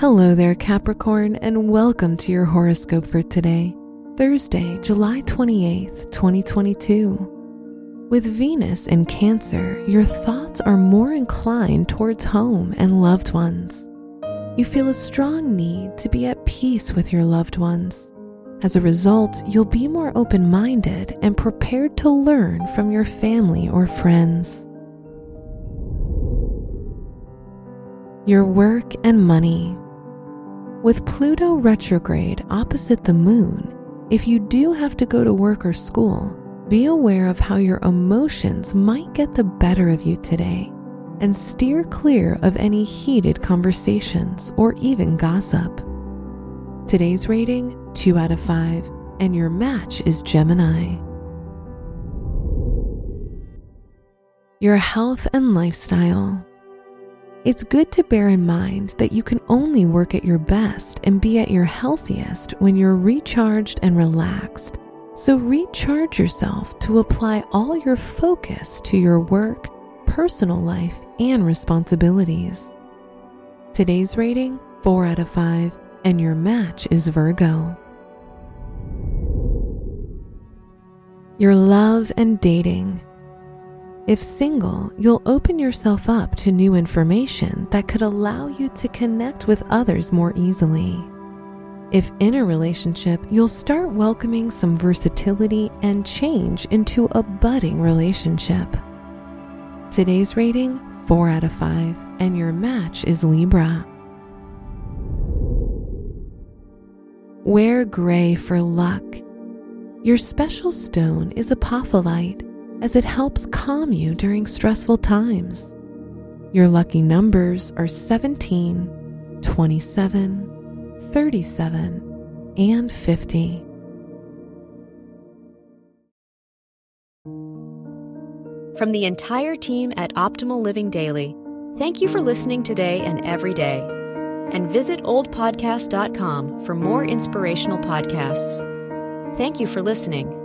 Hello there, Capricorn, and welcome to your horoscope for today, Thursday, July 28th, 2022. With Venus in Cancer, your thoughts are more inclined towards home and loved ones. You feel a strong need to be at peace with your loved ones. As a result, you'll be more open minded and prepared to learn from your family or friends. Your work and money. With Pluto retrograde opposite the moon, if you do have to go to work or school, be aware of how your emotions might get the better of you today and steer clear of any heated conversations or even gossip. Today's rating 2 out of 5, and your match is Gemini. Your health and lifestyle. It's good to bear in mind that you can only work at your best and be at your healthiest when you're recharged and relaxed. So, recharge yourself to apply all your focus to your work, personal life, and responsibilities. Today's rating 4 out of 5, and your match is Virgo. Your love and dating. If single, you'll open yourself up to new information that could allow you to connect with others more easily. If in a relationship, you'll start welcoming some versatility and change into a budding relationship. Today's rating 4 out of 5, and your match is Libra. Wear gray for luck. Your special stone is apophyllite as it helps calm you during stressful times. Your lucky numbers are 17, 27, 37, and 50. From the entire team at Optimal Living Daily, thank you for listening today and every day. And visit oldpodcast.com for more inspirational podcasts. Thank you for listening.